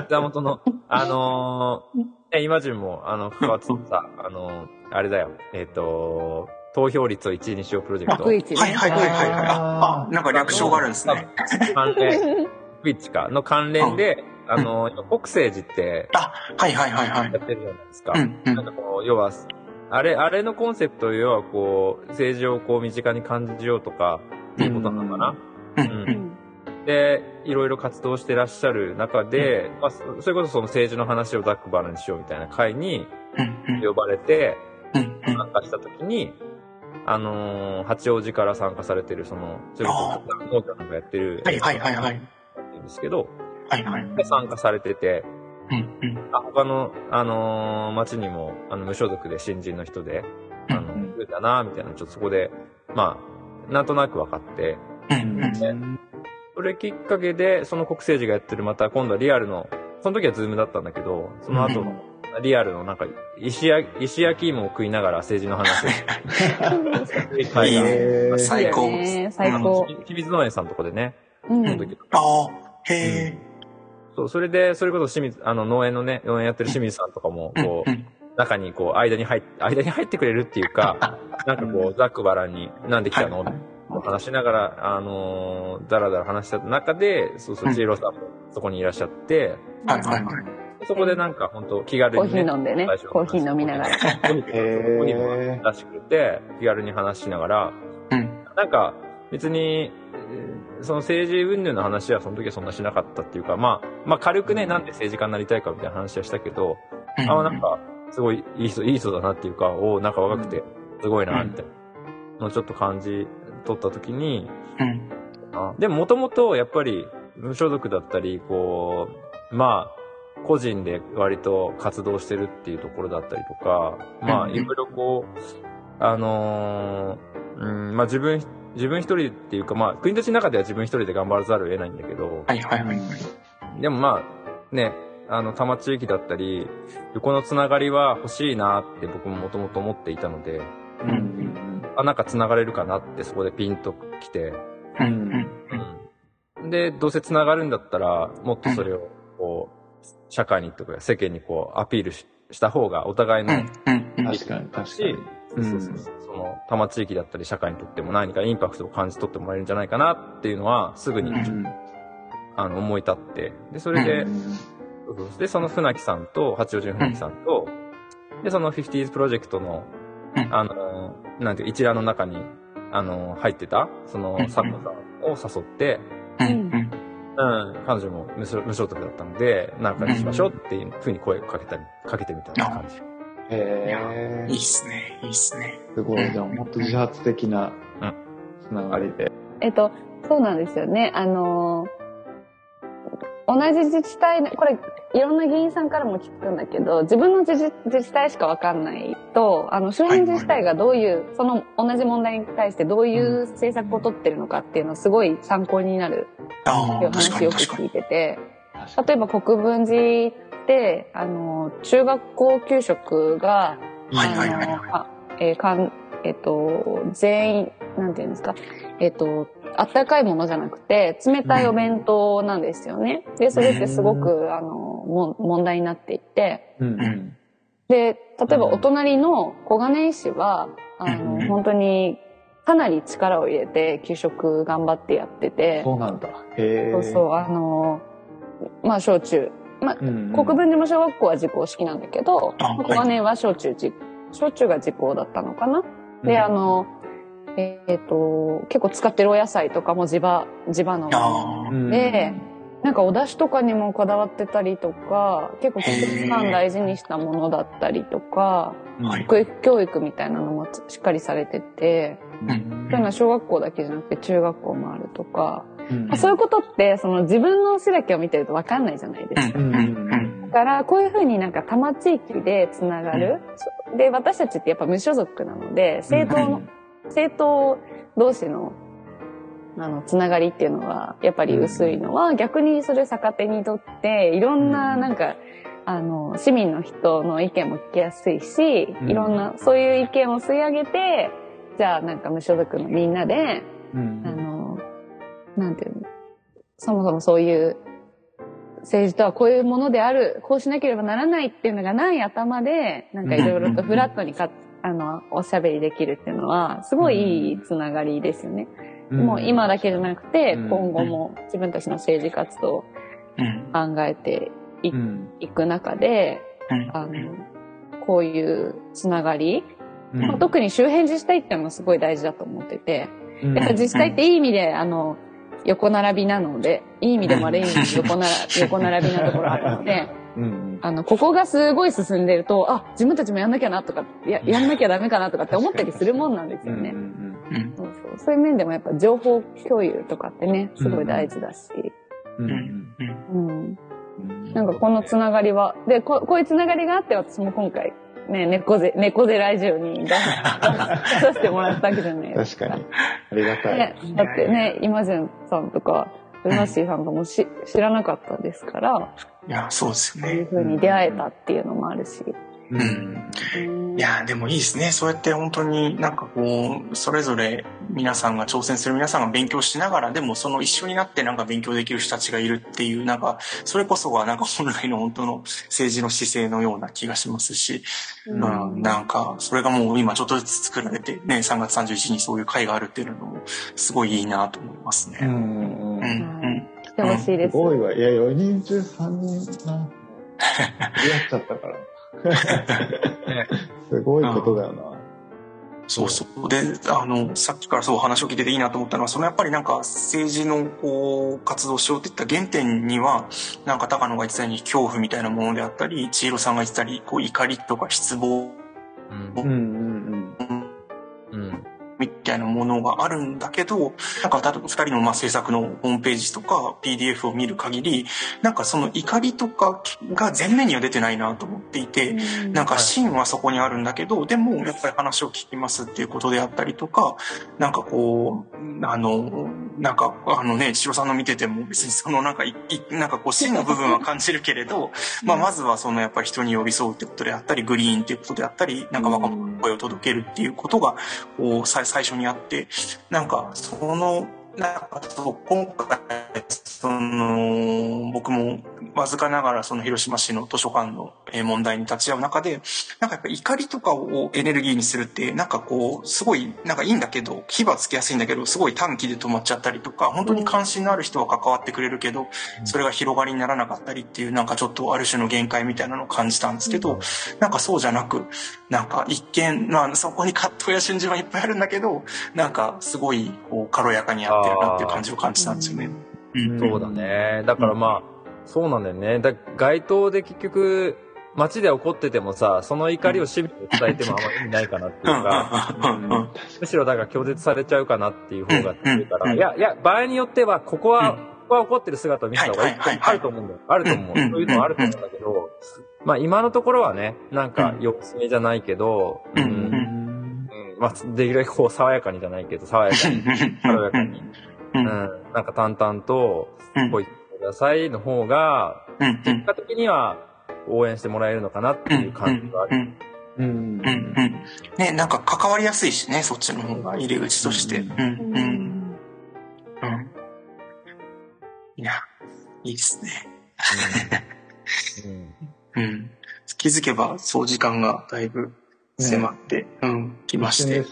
膝元の、あのー、ね、今順も、あの、関わってた、あのー、あれだよ、えっ、と、投票率を1位にしようプロジェクト。はいはいはいはい。あ、あなんか略称があるんですね。関連、クイッチかの関連で、あの、今国政寺ってあ、はいはいはいはいや。ってるじゃないですか。うんうんなんかこう、要は、あれ、あれのコンセプト要はこう、政治をこう身近に感じようとか、っていうことなのかな。ううんん。で、いろいろ活動してらっしゃる中で、まあ、そそれこそその政治の話をざっくばらんにしようみたいな会にうん呼ばれて参加した時に、あのー八王子から参加されてる、その、それこそ、農家なんかやってる、はいはいはいはい。っていうんですけど、はいはい。で参加されてて、うんうん。あ他の、あのー町にも、あの、無所属で新人の人で、あの、うん増えたな、みたいな、ちょっとそこで、まあ、なんとなく分かって、うんうん。それきっかけで、その国政寺がやってる、また今度はリアルの、その時はズームだったんだけど、その後の、リアルのなんか、石焼き、石焼き芋を食いながら政治の話をする会が、へー。最高。ね最高。き清水農園さんのとこでね、うん。その時ああ、へえ。そう、それで、それこそ清水、あの、農園のね、農園やってる清水さんとかも、こう、うん。中にこう、間に入っ、間に入ってくれるっていうか、なんかこう、ざっくばらんに、なんで来たの、はい。話しながら、あのーだらだら話した中で、そうそうう、ん。千尋さんもそこにいらっしゃって、はいはいはい。そこでなんか本当気軽コーにね、ヒー飲んでね。コーヒー飲みながら。コーヒーへー。コーヒーも出してくれて、気軽に話しながら、うん。なんか、別に、えーその政治云々の話はその時はそんなしなかったっていうか、まあ、まあ軽くね、なんで政治家になりたいかみたいな話はしたけど、あ、なんか、すごいいい人、いい人だなっていうか、おおなんか若くて、すごいな、みたいなのをちょっと感じ取った時に、うん。あでももともとやっぱり無所属だったり、こう、まあ、個人で割と活動してるっていうところだったりとか、まあ、うん。いろいろこう、あのーうん、まあ自分、自分一人っていうか、まあ、国立の中では自分一人で頑張らざるを得ないんだけど、はいはいはい。でもまあ、ね、あの、多摩地域だったり、横のつながりは欲しいなって僕ももともと思っていたので、うんうんあ、なんかつながれるかなってそこでピンと来て、うん。で、どうせつながるんだったら、もっとそれを、こう、社会にとか世間にこう、アピールしした方がお互いの、うん確かに、確かしに。、そうそうそう。その、多摩地域だったり社会にとっても何かインパクトを感じ取ってもらえるんじゃないかなっていうのは、すぐに、うんあの、思い立って、で、それで、うん。で、その船木さんと、八王子の船木さんと、で、その 50s プロジェクトの、うんあの、なんていう、一覧の中に、あの、入ってた、そのうん、佐藤さんを誘って、うん。うん。うん、彼女も無所無所属だったので、なんかにしましょうっていうふうに声をかけたり、かけてみたいな感じ。へーいいっすね。いいっすね。すごい。じゃあ、もっと自発的なうんつながりで。えっと、そうなんですよね。あのー同じ自治体で、これ、いろんな議員さんからも聞くんだけど、自分の自治自治体しかわかんないと、あの、周辺自治体がどういう、その同じ問題に対してどういう政策を取ってるのかっていうのはすごい参考になるっていう話よく。聞いてて、例えば国分寺って、あの、中学校給食が、はいはいはいあのあえーかん、えっ、と、全員、なんていうんですか、えっ、と、あったかいものじゃなくて、冷たいお弁当なんですよね。で、それってすごく、あの、も問題になっていて、うんうん。で、例えばお隣の小金井市は、あうんの、本当に、かなり力を入れて、給食頑張ってやってて、そうなんだ。へえ。そうそう、あの、まあ、小中、まあ、うんうん。国分寺も小学校は時効式なんだけど、あはい。小金井は小中じ、小中が時効だったのかな。で、あの、えっ、と、結構使ってるお野菜とかも地場、地場の。あうん、で、なんかお出汁とかにもこだわってたりとか、結構季節感大事にしたものだったりとか、教育教育みたいなのもしっかりされてて、うん。そういうのは小学校だけじゃなくて中学校もあるとか、うんまあそういうことって、その自分の市だけを見てるとわかんないじゃないですか。だから、こういうふうになんか多摩地域でつながる。そで、私たちってやっぱ無所属なので、政党の、政党同士の、あの、つながりっていうのは、やっぱり薄いのは、逆にそれ逆手にとって、いろんな、うんなん。か、あの、市民の人の意見も聞きやすいし、うん。いろんな、そういう意見を吸い上げて、じゃあなんか無所属のみんなで、うん。あの、なんていうの、そもそもそういう政治とはこういうものである、こうしなければならないっていうのがない頭で、なんかいろいろとフラットにか、あの、おしゃべりできるっていうのは、すごいいいつながりですよね。もう今だけじゃなくて、うん今後も自分たちの政治活動をうん。考えていうん。いく中で、うん。あの、こういうつながり、うん。まあ特に周辺自治体っていうのがすごい大事だと思ってて、うん。やっぱ自治体っていい意味で、あの、横並びなので、いい意味でも悪い意味で横なら 横並びなところあるので、うんあの、ここがすごい進んでると、あ、自分たちもやんなきゃなとか、や、やんなきゃダメかなとかって思ったりするもんなんですよね。そうそう。そういう面でもやっぱ情報共有とかってね、すごい大事だし、うんうん。うん。うん。なんかこのつながりは、で、ここういうつながりがあって私も今回、ね、猫背、猫背ラジオに 出させてもらったわけじゃないです確かに。ありがたい。ね、だってね、イマジンさんとか、ルナッシーさんともし知らなかったですから、いや、そうですよそういうね。風に出会えたっていうのもあるし。うんうんいや、でもいいですね。そうやって本当になんかこう、それぞれ皆さんが挑戦する皆さんが勉強しながら、でもその一緒になってなんか勉強できる人たちがいるっていう、なんか、それこそがなんか本来の本当の政治の姿勢のような気がしますし、うん、なんか、それがもう今ちょっとずつ作られて、ね、3月31日にそういう会があるっていうのも、すごいいいなと思いますね。うんうんうん、うん。来てほしいですす。ごいわ。いや、4人中3人な。やっちゃったから。すごいことだよな。そうそう。で、あの、さっきからそう話を聞いてていいなと思ったのは、そのやっぱりなんか政治のこう、活動をしようっていった原点には、なんか高野が言ってたように恐怖みたいなものであったり、千尋さんが言ってたり、こう怒りとか失望うんうんうんうん。みたいなものがあるんだけど、なんか、例えば二人のまあ制作のホームページとか PDF を見る限り、なんかその怒りとかが前面には出てないなと思っていて、なんか芯はそこにあるんだけど、でもやっぱり話を聞きますっていうことであったりとか、なんかこう、あの、なんかあのね、千代さんの見てても別にそのなんかい、いなんかこう芯の部分は感じるけれど、まあまずはそのやっぱり人に寄り添うってことであったり、グリーンっていうことであったり、なんか若者の声を届けるっていうことが、こう、さ最初にあって、なんかその、なんかそう、今回、その、僕もわずかながらその広島市の図書館のえー問題に立ち会う中で、なんかやっぱ怒りとかをエネルギーにするって、なんかこう、すごい、なんかいいんだけど、火はつきやすいんだけど、すごい短期で止まっちゃったりとか、本当に関心のある人は関わってくれるけど、それが広がりにならなかったりっていう、なんかちょっとある種の限界みたいなのを感じたんですけど、なんかそうじゃなく、なんか一見、まあそこに葛藤や瞬時はいっぱいあるんだけど、なんかすごい、こう、軽やかにやってるなっていう感じを感じたん。ですよね。うん。そうだね。だからまあ、そうなんだよね。だ街頭で結局、街で起こっててもさ、その怒りを市民に伝えてもあんまり意味ないかなっていうか、むしろだから拒絶されちゃうかなっていう方が強いから、うん。いや、いや、場合によっては、ここは、うん。ここは怒ってる姿を見せた方がいいあると思うんだよ。あると思う。うん。そういうのはあると思うんだけど、まあ今のところはね、なんかうん。様子見じゃないけど、うんまあできるだけこう爽やかにじゃないけど、爽やかに、軽やかに、ううん。ん、なんか淡々と、うんこう言ってくださいの方が、結果的には応援してもらえるのかなっていう感じがある。うん。うん。うん。うん。ね、なんか関わりやすいしね、そっちの方が入り口として。うん。うん。うん。いや、いいですね。うん。うん。気づけば、そう時間がだいぶ迫って、うん、来ましてね。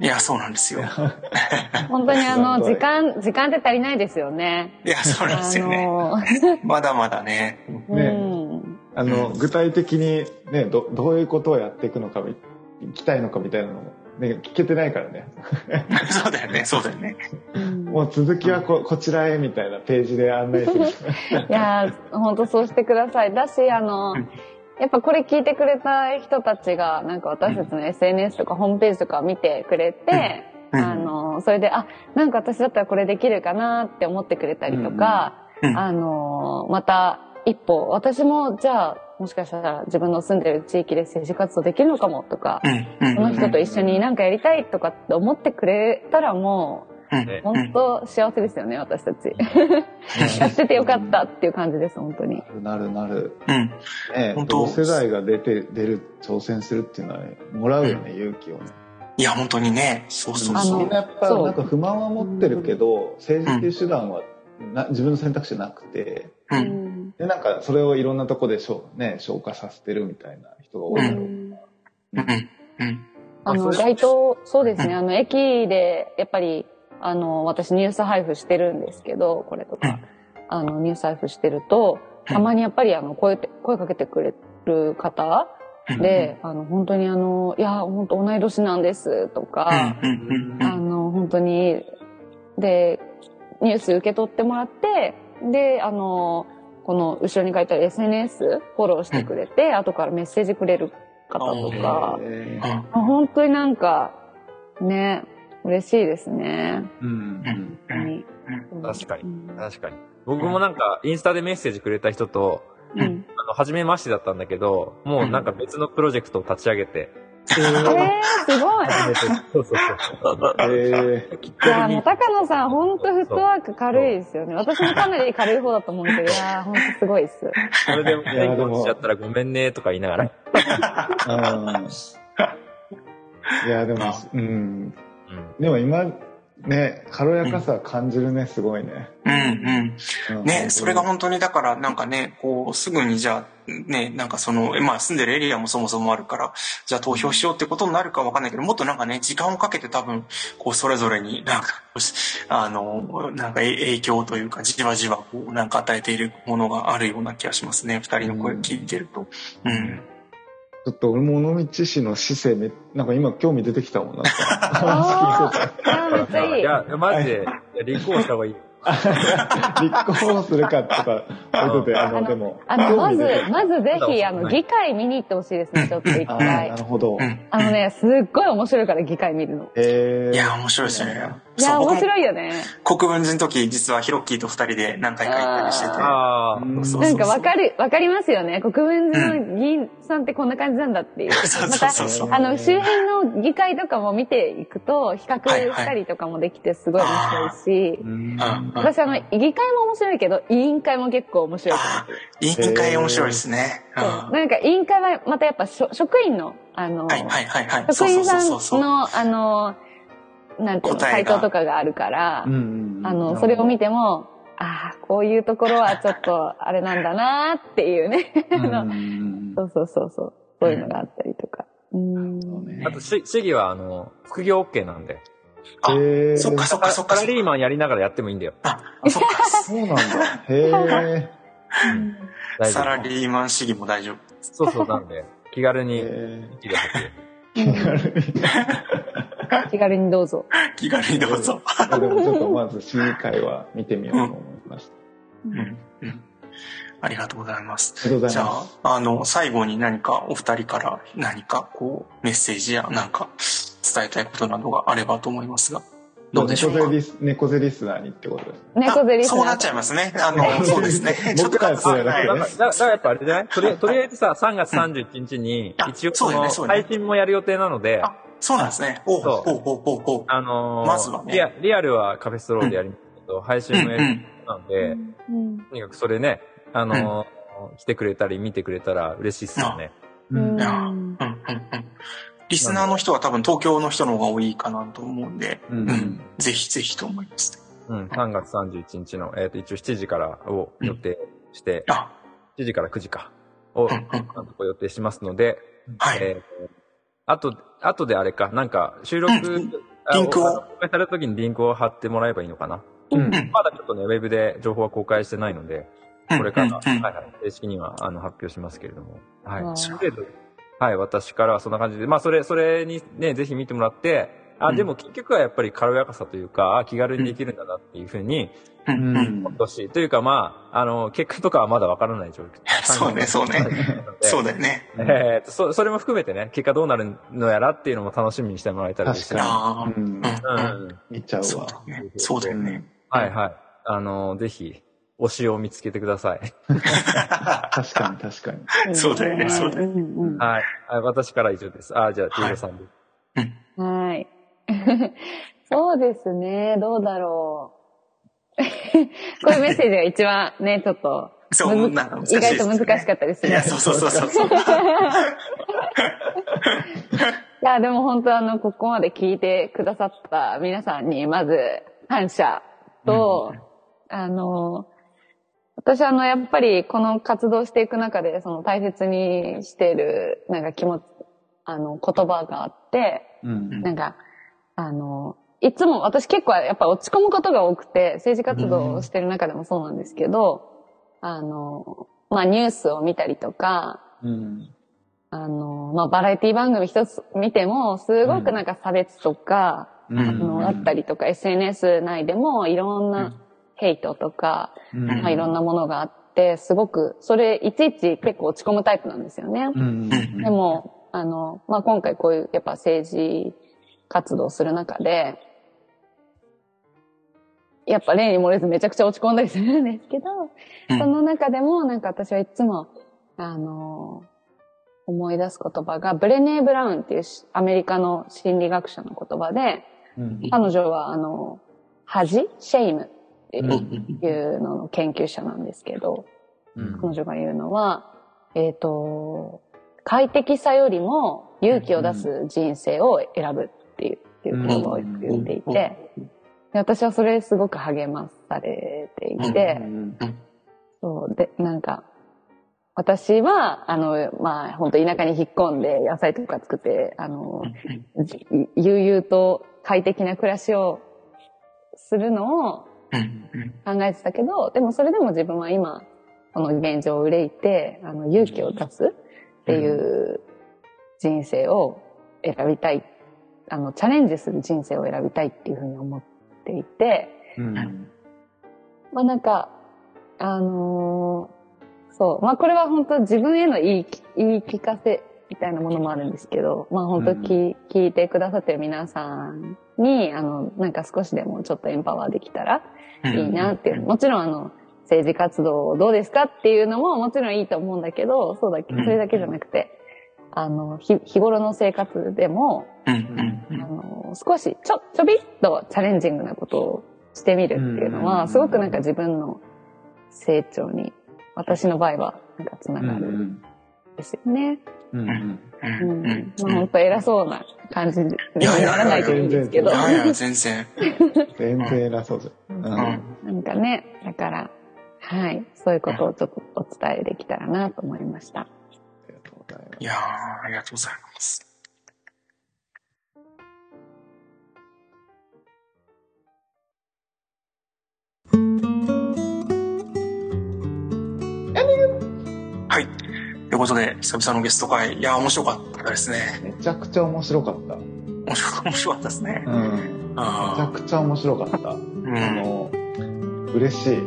いや、そうなんですよ。本当にあの、時間、時間って足りないですよね。いや、そうなんですよね。あ まだまだね。の、ねうん。あの、具体的にね、ど、どういうことをやっていくのか、いきたいのかみたいなのも、ね、聞けてないからね。そうだよね、そうだよね。もう続きはこ、こちらへみたいなページで案内する。いやー、本当そうしてください。だし、あのうん、やっぱこれ聞いてくれた人たちが、なんか私たちの SNS とかホームページとか見てくれて、うん。あの、それで、あ、なんか私だったらこれできるかなって思ってくれたりとか、うん。うん。あの、また一歩、私もじゃあ、もしかしたら自分の住んでる地域で政治活動できるのかもとか、うん。うん。その人と一緒になんかやりたいとかって思ってくれたらもうんねう、本当幸せですよね、私たち。やっててよかったっていう感じです、本当に。なるなる。うん。ね本当同世代が出て、出る、挑戦するっていうのはね、もらうよね、勇気をね。いや、本当にね、そうそうあのそう。みんなやっぱ、なんか不満は持ってるけど、政治っていう手段はな自分の選択肢なくて、う。うんんで、なんかそれをいろんなとこでしょ、ね、消化させてるみたいな人が多いだろう。うん。うん。あの、あそう街頭、そうですね、あの、駅で、やっぱり、あの、私ニュース配布してるんですけど、これとか、あの、ニュース配布してると、たまにやっぱり、あの、声て、声かけてくれる方で、あの、本当にあの、いや、本当同い年なんです、とか、あの、本当に、で、ニュース受け取ってもらって、で、あの、この後ろに書いてある SNS フォローしてくれて、後からメッセージくれる方とか、本当になんか、ね、嬉しいですね。うんうん。確かにうん確かに。僕もなんか、インスタでメッセージくれた人と、うん。あの、初めましてだったんだけど、もうなんか別のプロジェクトを立ち上げて、えー、すごい。そうそうそう。えいや、もう高野さん、本当フットワーク軽いですよね。私もかなり軽い方だと思うんですけど、いやー、本当すごいっす。それでも、いやでもしちゃったらごめんねとか言いながら。いや、でも、うん。うん。でも今、ね、軽やかさ感じるね、すごいね。うんうん。うんね、それが本当にだからなんかね、こう、すぐにじゃあ、ね、なんかその、まあ住んでるエリアもそもそもあるから、じゃあ投票しようってことになるかわかんないけど、もっとなんかね、時間をかけて多分、こう、それぞれになんか、あの、なんかえ影響というか、じわじわこう、なんか与えているものがあるような気がしますね。二人の声を聞いてると。うん。ちょっと俺も尾道市の市政め、なんか今興味出てきたもん、なんか。あめっちゃいい。いや、マジで、いや立候補した方がいいよ。立候補するかとか、置いとて、あの、でも。あの、まずまずぜひ、あの、議会見に行ってほしいですね、ちょっと一回な。るほど。うん。あのね、すっごい面白いから、議会見るの。えー、いや、面白いですよね。いや、面白いよね。国分寺の時、実はヒロッキーと二人で何回か行ったりしてて。ああ、うんそうなんかわかる、わかりますよね。国分寺の議員さんってこんな感じなんだっていう。そうまそうそうあの、周辺の議会とかも見ていくと、比較したりとかもできてすごい面白いし、うんうん私あの、議会も面白いけど、委員会も結構面白い。委員会面白いですね。なんか委員会はまたやっぱ職員の、あの、職員さ。んの、あの、なんていうの、答えが回答とかがあるから、うんうんうんあの、それを見ても、ああ、こういうところはちょっと、あれなんだなーっていうね。そうそうそうそう。そういうのがあったりとか。うん。あと、し市議は、あの、副業 OK なんで。あえー、そっかそっかそっか。サラリーマンやりながらやってもいいんだよ。あ、そっか。そうなんだ。へえ。サラ夫。リーマン主義も大丈夫。そうそう、なんで、気軽にえ生きてほしい。気軽に どうぞ。気軽にどうぞ。ー、でもちょっとまず市議会は見てみようと思いました。うんうんありがとうございます。ありがとうごじゃ。あ、あの、最後に何かお二人から何かこう、メッセージやなんか伝えたいことなどがあればと思いますが、どうでしょうか？猫背リス猫背リスナーにってことですね。猫背リスナー。あそうなっちゃいますね。あの、そうですね。ちょっと僕らそうやなはいだから、だからやっぱあれじゃない？とりとりあえずさ、3月31日にあ、一応その配信もやる予定なので、あ、そうなんですね。おうそうほうほうほうほう。あのーまずはねリアリアルはカフェストローでやりますけど、配信もやるうんうん。ので、うんとにかくそれね、あのー来てくれたり見てくれたら嬉しいっすよね。うん。リスナーの人は多分東京の人の方が多いかなと思うんで、ううんん。ぜひぜひと思います。うん、3月31日の、えっ、と、一応7時からを予定して、あ、7時から9時か、を、うん予定しますので、はい。えーあと、あとであれか、なんか、収録、うん。あリンクを。あの公開された時にリンクを貼ってもらえばいいのかな。うん。うん。まだちょっとね、ウェブで情報は公開してないので、これから、はいはい、正式にはあの発表しますけれども、はい。はい、私からはそんな感じで、まあ、それ、それにね、ぜひ見てもらって、あ、うん。でも結局はやっぱり軽やかさというか、あ気軽にできるんだなっていうふうにうんうん思ってほしい。というか、まあ、あの、結果とかはまだわからない状況。そうねそうねそうだ。だよね。えーと、そ、それも含めてね、結果どうなるのやらっていうのも楽しみにしてもらえたら嬉しい確かああ、うんうんうん。見ちゃうわそうだ。よね。そうだよね。はいはい。あの、ぜひ、推しを見つけてください。確かに確かに。そうだよねそうだよね。はい。あ私からは以上です。あ、じゃあ、ティーロさんで。はい。そうですね。どうだろう。こういうメッセージが一番ね、ちょっと、そうむずなんか難しい意外と難しかったりする。いや、そうそうそうそう。いや、でも本当あの、ここまで聞いてくださった皆さんに、まず、感謝と、あの、私あの、やっぱりこの活動していく中で、その大切にしている、なんか気持ち、あの、言葉があって、うんなんか、あの、いつも私結構やっぱ落ち込むことが多くて、政治活動をしてる中でもそうなんですけど、あの、まあニュースを見たりとか、うん。あの、まあバラエティ番組一つ見ても、すごくなんか差別とか、うんあの、あったりとか、SNS 内でもいろんなヘイトとか、うんまあいろんなものがあって、すごく、それいちいち結構落ち込むタイプなんですよね。うん。でも、あの、まあ、今回こういうやっぱ政治活動をする中で、やっぱ例に漏れずめちゃくちゃ落ち込んだりするんですけど、うん。その中でもなんか私はいつも、あの、思い出す言葉が、ブレネー・ブラウンっていうしアメリカの心理学者の言葉で、うん。彼女はあの、恥 shame ってうんいうのの研究者なんですけど、うん。彼女が言うのは、えっ、と、快適さよりも勇気を出す人生を選ぶっていうっていう言葉を言っていて、で私はそれすごく励まされていて、そう、で、なんか、私は、あの、まあ、本当田舎に引っ込んで野菜とか作って、あの、悠々と快適な暮らしをするのを考えてたけど、でもそれでも自分は今、この現状を憂いて、あの、勇気を出すっていう人生を選びたい。あの、チャレンジする人生を選びたいっていうふうに思ってていて、うん。まあなんか、あのーそう。まあこれは本当自分への言い言い聞かせみたいなものもあるんですけど、まあ本当き、聞いてくださってる皆さんに、あの、なんか少しでもちょっとエンパワーできたらいいなっていう。もちろんあの、政治活動どうですかっていうのももちろんいいと思うんだけど、そうだけ、それだけじゃなくて、あの、日日頃の生活でも、あの、少し、ちょ、ちょびっとチャレンジングなことをしてみるっていうのうんは、すごくなんか自分の成長に、私の場合は、なんかつながる。ですよね。うん。うん。まあ本当偉そうな感じにならないといいんですけど。いやいや、全然。全然偉そうじゃん。うん。なんかね、だから、はい、そういうことをちょっとお伝えできたらなと思いました。ありがとうございますいやー、ありがとうございます。はい。ということで、久々のゲスト会、いやー、面白かったですね。めちゃくちゃ面白かった。面白面白かったですね。うん。めちゃあくちゃ面白かった。うん。の、嬉しい。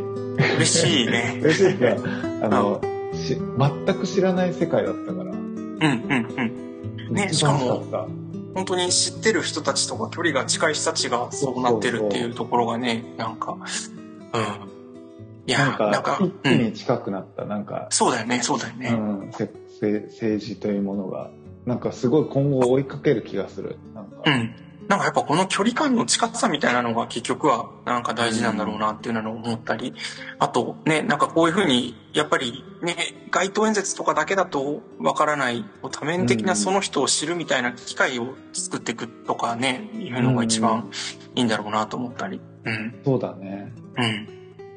嬉しいね。嬉しいっていうか、あの、し全く知らない世界だったから。うん、うん、うん。ねしかっ本当に知ってる人たちとか距離が近い人たちがそうなってるっていうところがね、なんか、うん。いた。や、なんか、なんか、一気うん。に近くなった。なんか、そうだよね、そうだようね。ん、せせ政治というものが、なんかすごい今後追いかける気がする。なんか、うん。なんかやっぱこの距離感の近さみたいなのが結局はなんか大事なんだろうなっていうのを思ったり、あとね、なんかこういうふうに、やっぱりね、街頭演説とかだけだとわからない、多面的なその人を知るみたいな機会を作っていくとかね、いうのが一番いいんだろうなと思ったり。うん。そうだね。うん。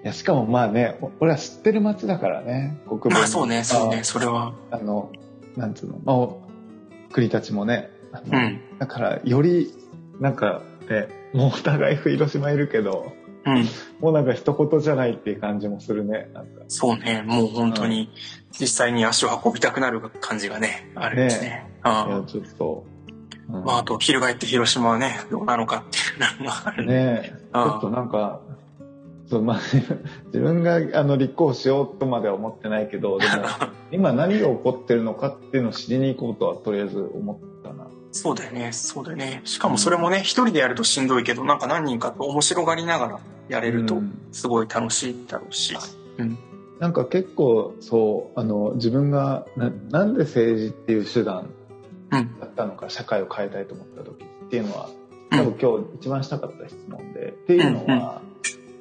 いや、しかもまあね、お俺は知ってる街だからね、国分まあそうね、そうね、それは。あの、なんつうの、まあお、栗たちもね、うん。だから、より、なんか、ね、もうお互い広島いるけど、うん。もうなんか一言じゃないっていう感じもするね。なんかそうね、もう本当に実際に足を運びたくなる感じがね、あるんですね。いうんや、ちょっと、うんまあ、あと、翻って広島はね、どうなのかっていうのがある。ねえ、ちうんょっとなんか、そう、まあ、自分があの立候補しようとまでは思ってないけど、でも、今何が起こってるのかっていうのを知りに行こうとはとりあえず思ったな。そうだよね、そうだよね。しかもそれもね、一人でやるとしんどいけど、なんか何人かと面白がりながらやれるとう、んすごい楽しいだろうし。うん。なんか結構そう、あの、自分がな、なんで政治っていう手段うん。だったのか、社会を変えたいと思った時っていうのは、うん多分今日一番したかった質問で、っていうのは、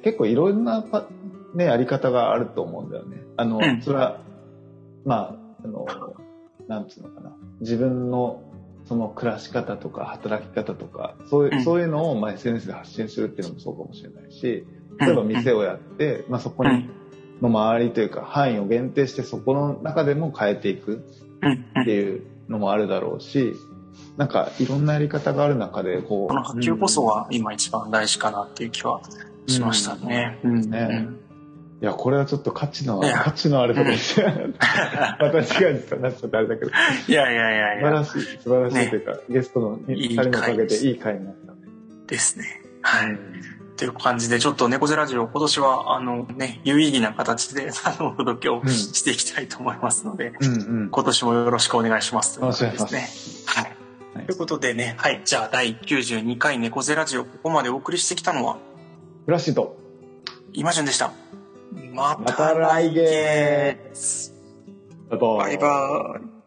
結構いろんなパ、ね、やり方があると思うんだよね。あの、うんそれは、まあ、あの、なんつうのかな。自分のその暮らし方とか働き方とか、そういう、うんそういうのをまあ SNS で発信するっていうのもそうかもしれないし、例えば店をやって、まあそこに、うん。の周りというか範囲を限定してそこの中でも変えていくうん。っていうのもあるだろうし、なんかいろんなやり方がある中で、ここの波及こそは今一番大事かなっていう気はしましたね。うん。ねうんう、いや、これはちょっと価値の、価値のあるところです。私が実はなっちゃってあれだけど、いやいやいやいや、素晴らしい、素晴らしいというか、ゲストのいい二人のおかげ回でいい回になった。ですね。はい。という感じで、ちょっと猫背ラジオ、今年は、あのね、有意義な形で、あの、お届けをうんしていきたいと思いますので、うんうん。今年もよろしくお願いしますということですね。はい。はいということでね、はい。じゃあ、第92回猫背ラジオ、ここまでお送りしてきたのは、フラッシュと、今順でした。ままた来月バイバーイ。